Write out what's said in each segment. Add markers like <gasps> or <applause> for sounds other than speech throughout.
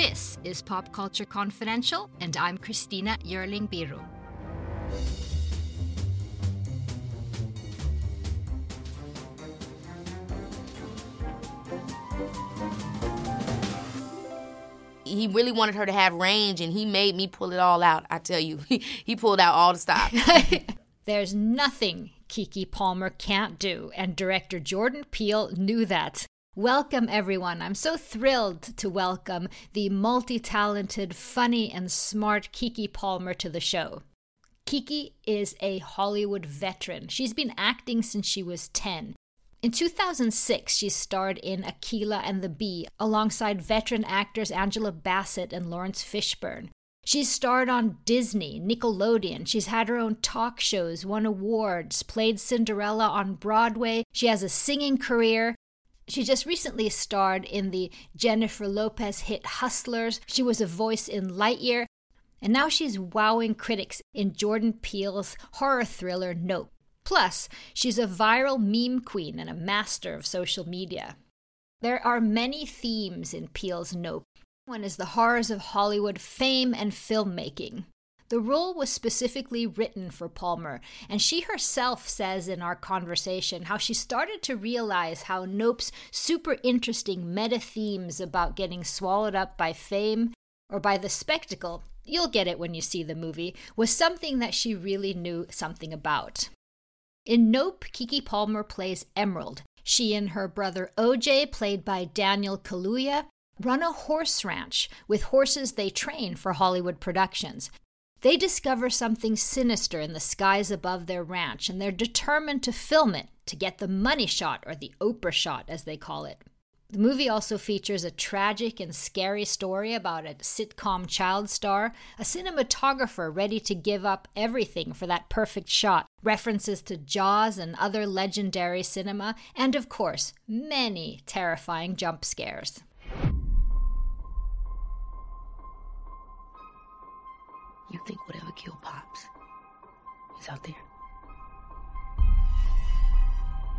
This is Pop Culture Confidential, and I'm Christina Yerling Biru. he really wanted her to have range and he made me pull it all out i tell you. <laughs> He pulled out all the stops. <laughs> There's nothing Keke palmer can't do and director jordan peele knew that Welcome, everyone. I'm so thrilled to welcome the multi talented, funny, and smart Keke Palmer to the show. Keke is a Hollywood veteran. She's been acting since she was 10. In 2006, she starred in Akeelah and the Bee alongside veteran actors Angela Bassett and Laurence Fishburne. She's starred on Disney, Nickelodeon. She's had her own talk shows, won awards, played Cinderella on Broadway. She has a singing career. She just recently starred in the Jennifer Lopez hit Hustlers. She was a voice in Lightyear. And now she's wowing critics in Jordan Peele's horror thriller Nope. Plus, she's a viral meme queen and a master of social media. There are many themes in Peele's Nope. One is the horrors of Hollywood fame and filmmaking. The role was specifically written for Palmer, and she herself says in our conversation how she started to realize how Nope's super interesting meta themes about getting swallowed up by fame or by the spectacle, you'll get it when you see the movie, was something that she really knew something about. In Nope, Kiki Palmer plays Emerald. She and her brother OJ, played by Daniel Kaluuya, run a horse ranch with horses they train for Hollywood productions. They discover something sinister in the skies above their ranch, and they're determined to film it to get the money shot, or the Oprah shot, as they call it. The movie also features a tragic and scary story about a sitcom child star, a cinematographer ready to give up everything for that perfect shot, references to Jaws and other legendary cinema, and of course, many terrifying jump scares. You think whatever killed Pops is out there?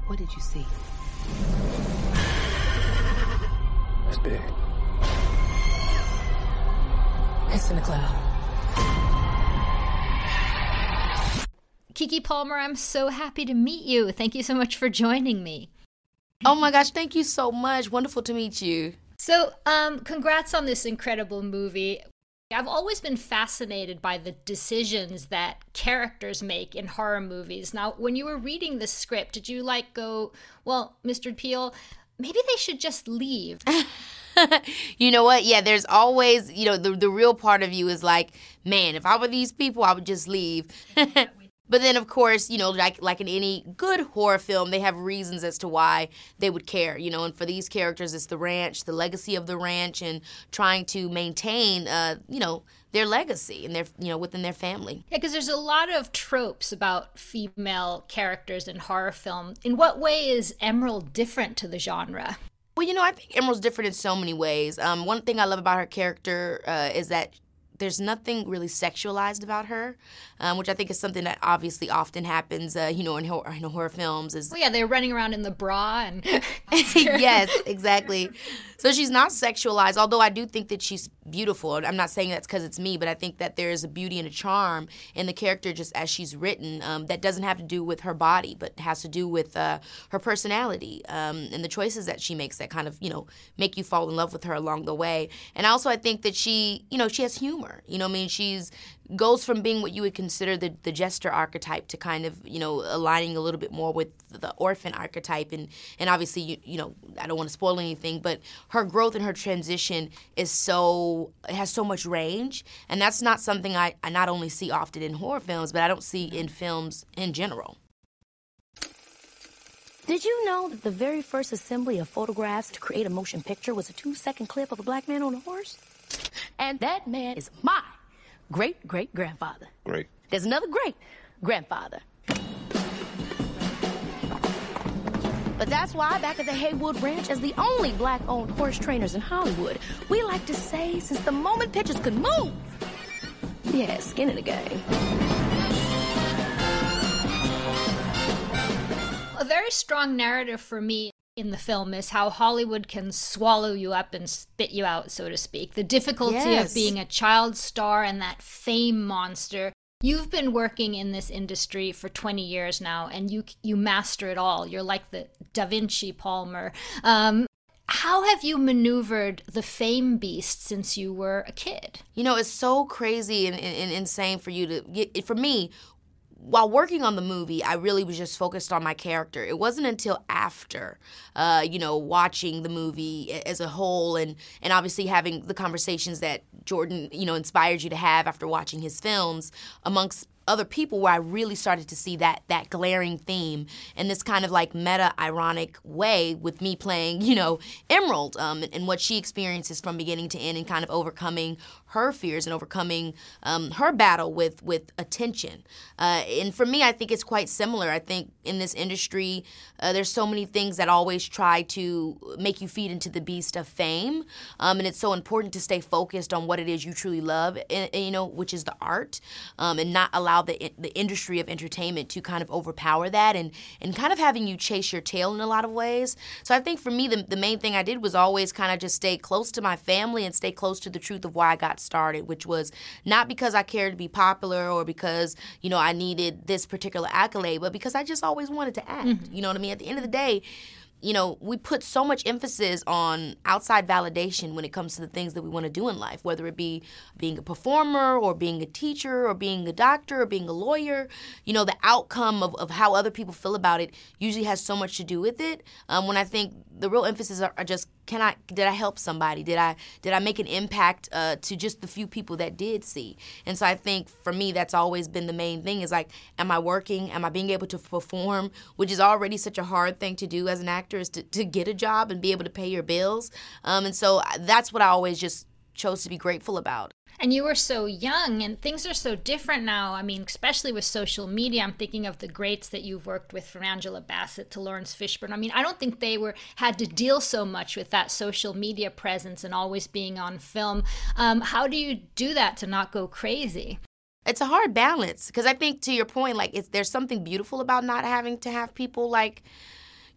What did you see? It's big. It's in the cloud. Keke Palmer, I'm so happy to meet you. Thank you so much for joining me. Oh my gosh, thank you so much. Wonderful to meet you. So, um, congrats on this incredible movie. I've always been fascinated by the decisions that characters make in horror movies. Now, when you were reading the script, did you like go, well, Mr. Peele, maybe they should just leave? <laughs> you know what? Yeah, there's always, you know, the, the real part of you is like, man, if I were these people, I would just leave. <laughs> But then, of course, you know, like like in any good horror film, they have reasons as to why they would care. You know, and for these characters, it's the ranch, the legacy of the ranch, and trying to maintain, uh, you know, their legacy and their you know within their family. Yeah, because there's a lot of tropes about female characters in horror film. In what way is Emerald different to the genre? Well, you know, I think Emerald's different in so many ways. Um, one thing I love about her character uh, is that there's nothing really sexualized about her, um, which I think is something that obviously often happens, uh, you know, in horror, in horror films. Is well, yeah, they're running around in the bra and <laughs> yes, <laughs> exactly. So she's not sexualized, although I do think that she's beautiful. I'm not saying that's because it's me, but I think that there is a beauty and a charm in the character just as she's written um, that doesn't have to do with her body, but has to do with uh, her personality um, and the choices that she makes that kind of, you know, make you fall in love with her along the way. And also, I think that she, you know, she has humor. You know, I mean, she's goes from being what you would consider the, the jester archetype to kind of you know aligning a little bit more with the orphan archetype. And and obviously you, you know i don't want to spoil anything but her growth and her transition is so it has so much range. And that's not something i, I not only see often in horror films but i don't see in films in general. Did you know that the very first assembly of photographs to create a motion picture was a two second clip of a black man on a horse? And that man is my great great grandfather. Great. There's another great grandfather. But that's why, back at the Haywood Ranch, as the only black owned horse trainers in Hollywood, we like to say since the moment pictures could move, yeah, skin in the game. A very strong narrative for me in the film is how Hollywood can swallow you up and spit you out, so to speak. The difficulty Yes. of being a child star and that fame monster. You've been working in this industry for 20 years now, and you you master it all. You're like the Da Vinci Palmer. Um, how have you maneuvered the fame beast since you were a kid? You know, it's so crazy and, and, and insane for you to get. For me, while working on the movie, I really was just focused on my character. It wasn't until after, uh, you know, watching the movie as a whole, and and obviously having the conversations that Jordan, you know, inspired you to have after watching his films amongst other people where I really started to see that that glaring theme in this kind of like meta ironic way with me playing, you know, Emerald um, and, and what she experiences from beginning to end and kind of overcoming her fears and overcoming um, her battle with with attention. Uh, and for me, I think it's quite similar. I think in this industry, uh, there's so many things that always try to make you feed into the beast of fame, um, and it's so important to stay focused on what it is you truly love, and, and, you know, which is the art, um, and not allow the the industry of entertainment to kind of overpower that and and kind of having you chase your tail in a lot of ways. So I think for me, the the main thing I did was always kind of just stay close to my family and stay close to the truth of why I got started, which was not because I cared to be popular or because you know I needed this particular accolade, but because I just always wanted to act. You know what I mean? At the end of the day, you know, we put so much emphasis on outside validation when it comes to the things that we want to do in life, whether it be being a performer or being a teacher or being a doctor or being a lawyer. You know, the outcome of, of how other people feel about it usually has so much to do with it. Um, when I think the real emphasis are, are just can I did I help somebody? Did I did I make an impact uh, to just the few people that did see? And so I think for me that's always been the main thing is like, am I working? Am I being able to perform? Which is already such a hard thing to do as an actor is to, to get a job and be able to pay your bills. Um, and so that's what I always just chose to be grateful about. And you were so young, and things are so different now. I mean, especially with social media. I'm thinking of the greats that you've worked with, from Angela Bassett to Laurence Fishburne. I mean, I don't think they were had to deal so much with that social media presence and always being on film. Um, how do you do that to not go crazy? It's a hard balance because I think to your point, like it's there's something beautiful about not having to have people like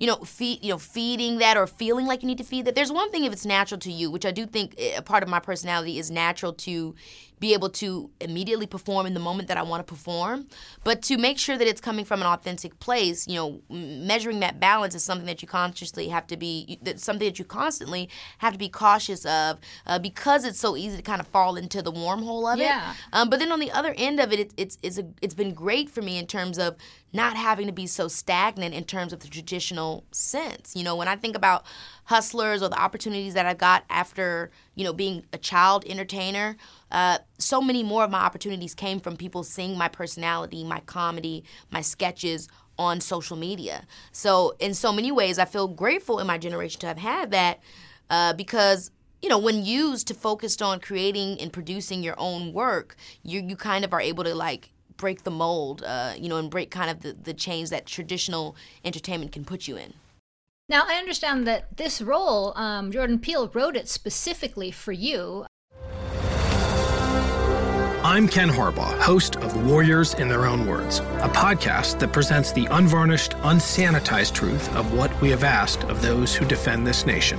you know, feed, you know, feeding that or feeling like you need to feed that. There's one thing if it's natural to you, which I do think eh, a part of my personality is natural to be able to immediately perform in the moment that I want to perform, but to make sure that it's coming from an authentic place, you know, measuring that balance is something that you consciously have to be, that's something that you constantly have to be cautious of uh, because it's so easy to kind of fall into the wormhole of Yeah. it. Um, but then on the other end of it, it it's it's, a, it's been great for me in terms of not having to be so stagnant in terms of the traditional sense. You know, when I think about hustlers or the opportunities that I got after you know being a child entertainer, uh, so many more of my opportunities came from people seeing my personality, my comedy, my sketches on social media. So in so many ways, I feel grateful in my generation to have had that uh, because you know, when used to focused on creating and producing your own work, you you kind of are able to like break the mold, uh, you know, and break kind of the, the chains that traditional entertainment can put you in. Now, I understand that this role, um, Jordan Peele wrote it specifically for you. I'm Ken Harbaugh, host of Warriors in Their Own Words, a podcast that presents the unvarnished, unsanitized truth of what we have asked of those who defend this nation.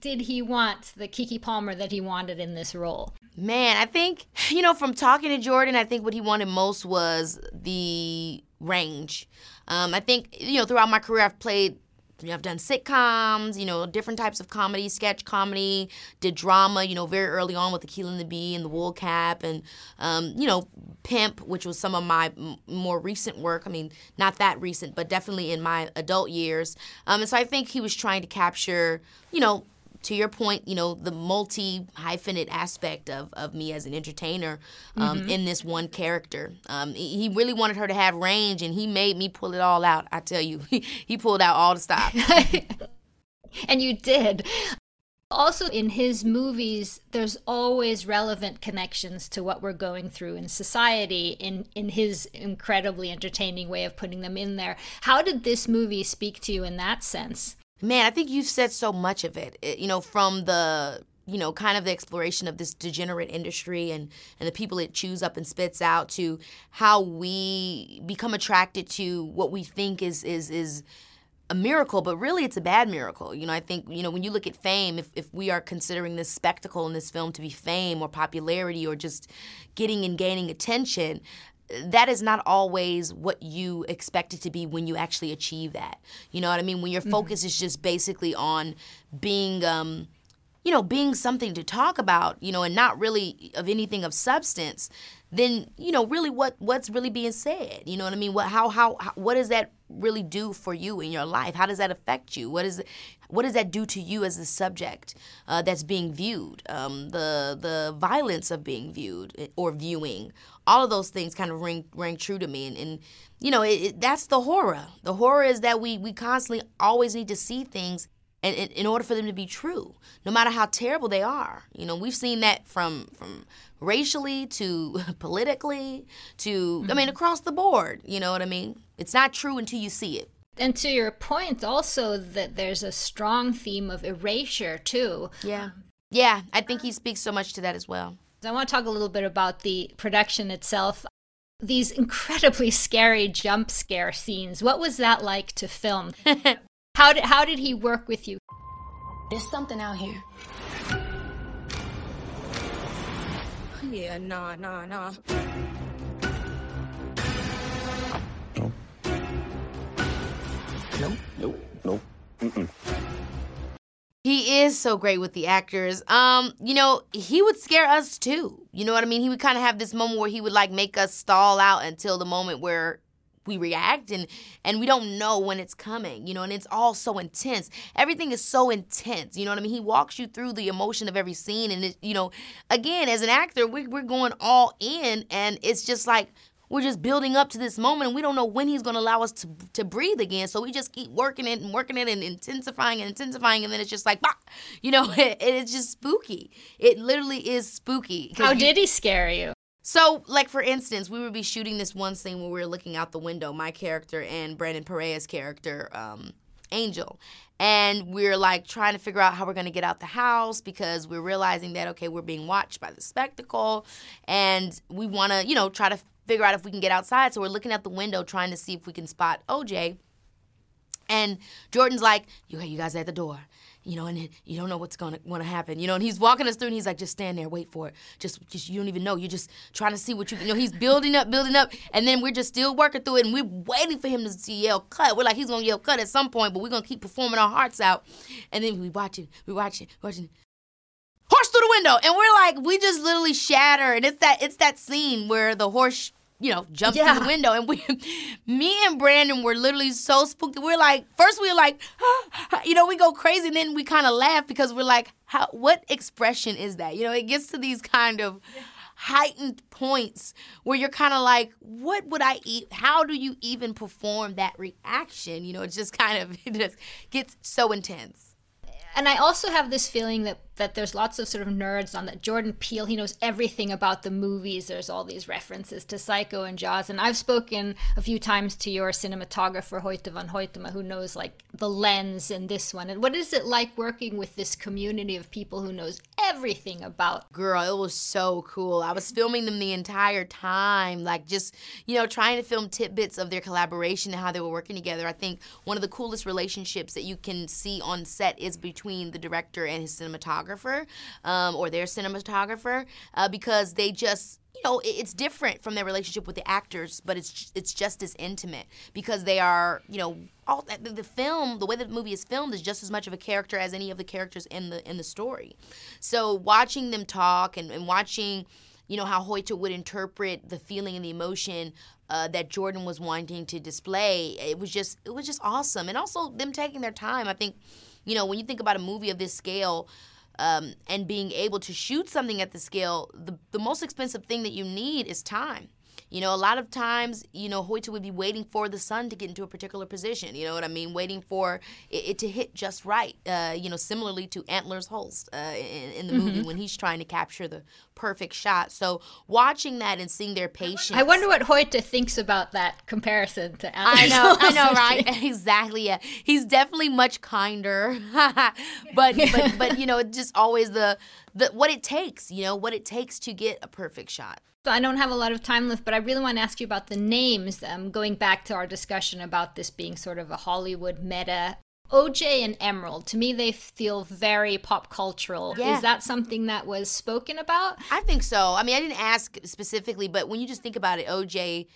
Did he want, the Keke Palmer that he wanted in this role? Man, I think, you know, from talking to Jordan, I think what he wanted most was the range. Um, I think you know throughout my career I've played you know, I've done sitcoms, you know, different types of comedy, sketch comedy, did drama, you know, very early on with Akeelah and the Bee and the Wool Cap, and, um, you know, Pimp, which was some of my m- more recent work. I mean, not that recent, but definitely in my adult years. Um, and so I think he was trying to capture, you know, to your point, you know, the multi hyphenate aspect of, of me as an entertainer um, mm-hmm. in this one character. Um, he really wanted her to have range, and he made me pull it all out. I tell you, <laughs> he pulled out all the stops. <laughs> and you did. Also, in his movies, there's always relevant connections to what we're going through in society in, in his incredibly entertaining way of putting them in there. How did this movie speak to you in that sense? Man, I think you've said so much of it. it you know, from the you know, kind of the exploration of this degenerate industry and, and the people it chews up and spits out to how we become attracted to what we think is is is a miracle, but really it's a bad miracle. You know, I think, you know, when you look at fame, if, if we are considering this spectacle in this film to be fame or popularity or just getting and gaining attention, that is not always what you expect it to be when you actually achieve that. You know what I mean? When your mm-hmm. focus mm-hmm. is just basically on being, um, you know, being something to talk about, you know, and not really of anything of substance, then you know, really, what what's really being said? You know what I mean? What how how, how what does that really do for you in your life? How does that affect you? What is what does that do to you as the subject uh, that's being viewed? Um, the the violence of being viewed eh, or viewing, all of those things kind of ring ring true to me, and, and you know it, it, that's the horror. The horror is that we we constantly always need to see things and in, in, order for them to be true, no matter how terrible they are. You know, we've seen that from from racially to <laughs> politically to mm-hmm. I mean mm-hmm. across the board. You know what I mean? It's not true until you see it. And to your point, also that there's a strong theme of erasure too. Yeah, yeah. I think he speaks so much to that as well. I want to talk a little bit about the production itself. These incredibly <laughs> scary jump scare scenes. What was that like to film? <laughs> how did how did he work with you? There's something out here. Yeah, nah, nah, nah. Nope. Nope. Nope. Mm-mm. He is so great with the actors. Um, you know, he would scare us too. You know what I mean? He would kind of have this moment where he would like make us stall out until the moment where we react and and we don't know when it's coming you know and it's all so intense everything is so intense you know what i mean he walks you through the emotion of every scene and it, you know again as an actor we, we're going all in and it's just like we're just building up to this moment and we don't know when he's going to allow us to, to breathe again. So we just keep working it and working it and intensifying and intensifying and then it's just like bah! you know <laughs> it, it's just spooky. It literally is spooky. How did he scare you? So, like for instance, we would be shooting this one scene where we were looking out the window, my character and Brandon Perea's character, um, Angel. And we're like trying to figure out how we're gonna get out the house because we're realizing that okay, we're being watched by the spectacle, and we wanna, you know, try to figure out if we can get outside. So we're looking out the window trying to see if we can spot OJ. And Jordan's like, "You, you guys at the door." you know, and you don't know what's want to happen, you know. And he's walking us through, and he's like, "Just stand there, wait for it. Just, just you don't even know. You're just trying to see what you, you know." He's building up, building up, and then we're just still working through it, and we're waiting for him to yell cut. We're like, he's gonna yell cut at some point, but we're gonna keep performing our hearts out, and then we watching, we watch watching, watching. Horse through the window, and we're like, we just literally shatter, and it's that, it's that scene where the horse you know, jumped yeah. through the window. And we, <laughs> me and Brandon were literally so spooky. We're like, first we were like, <gasps> you know, we go crazy. And then we kind of laugh because we're like, how, what expression is that? You know, it gets to these kind of heightened points where you're kind of like, what would I eat? How do you even perform that reaction? You know, it just kind of, <laughs> it just gets so intense and I also have this feeling that that there's lots of sort of nerds on that. Jordan Peele, he knows everything about the movies. There's all these references to Psycho and Jaws. And I've spoken a few times to your cinematographer, Hoyte van Hoytema, who knows like the lens in this one. And what is it like working with this community of people who knows everything about? Girl, it was so cool. I was filming them the entire time, like just, you know, trying to film tidbits of their collaboration and how they were working together. I think one of the coolest relationships that you can see on set is between the director and his cinematographer cinematographer um, or their cinematographer uh, because they just you know, it's different from their relationship with the actors, but it's it's just as intimate because they are, you know, all the, the film, the way that the movie is filmed is just as much of a character as any of the characters in the in the story. So watching them talk and, and watching, you know, how Hoyte would interpret the feeling and the emotion uh, that Jordan was wanting to display, it was just it was just awesome, and also them taking their time. I think, you know, when you think about a movie of this scale um, and being able to shoot something at the scale, the, the most expensive thing that you need is time. You know, a lot of times, you know, Hoyte would be waiting for the sun to get into a particular position. You know what I mean? Waiting for it, it to hit just right. Uh, you know, similarly to Antlers Holst uh, in, in the movie when he's trying to capture the perfect shot. So watching that and seeing their patience. I wonder what Hoyte thinks about that comparison to Antlers. I know, I know, right? <laughs> exactly. Yeah, he's definitely much kinder, <laughs> but but but you know, just always the the what it takes. You know, what it takes to get a perfect shot. So I don't have a lot of time left, but I really want to ask you about the names. Um, going back to our discussion about this being sort of a Hollywood meta. OJ and Emerald, to me, they feel very pop cultural. Yeah. Is that something that was spoken about? I think so. I mean, I didn't ask specifically, but when you just think about it, OJ,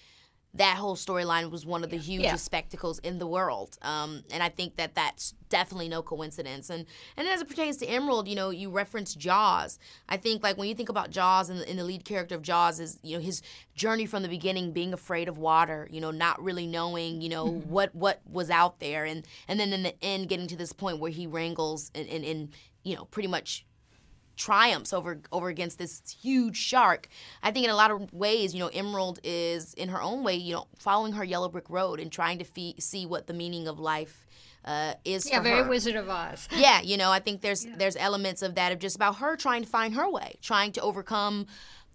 that whole storyline was one of the hugest Yeah. spectacles in the world. Um, and I think that that's definitely no coincidence. And and as it pertains to Emerald, you know, you reference Jaws. I think like when you think about Jaws and the, and the lead character of Jaws is you know his journey from the beginning, being afraid of water, you know, not really knowing, you know, what what was out there, and and then in the end getting to this point where he wrangles and and, and you know pretty much triumphs over over against this huge shark. I think in a lot of ways, you know, Emerald is in her own way, you know, following her yellow brick road and trying to fee- see what the meaning of life uh, is Yeah, very her. Wizard of Oz. <laughs> Yeah, you know, I think there's there's elements of that of just about her trying to find her way, trying to overcome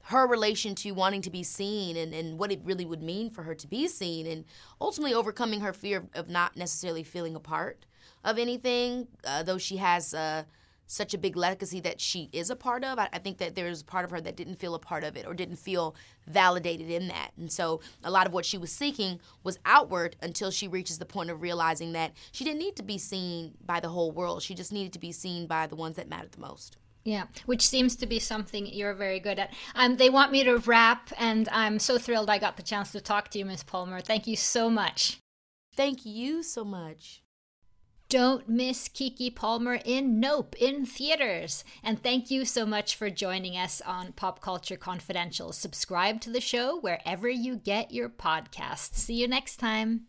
her relation to wanting to be seen and, and what it really would mean for her to be seen and ultimately overcoming her fear of, of not necessarily feeling a part of anything, uh, though she has uh, such a big legacy that she is a part of. I, I think that there's a part of her that didn't feel a part of it or didn't feel validated in that. And so a lot of what she was seeking was outward until she reaches the point of realizing that she didn't need to be seen by the whole world. She just needed to be seen by the ones that mattered the most. Yeah, which seems to be something you're very good at. Um, they want me to wrap, and I'm so thrilled I got the chance to talk to you, Miss Palmer. Thank you so much. Thank you so much. Don't miss Keke Palmer in Nope in theaters. And thank you so much for joining us on Pop Culture Confidential. Subscribe to the show wherever you get your podcasts. See you next time.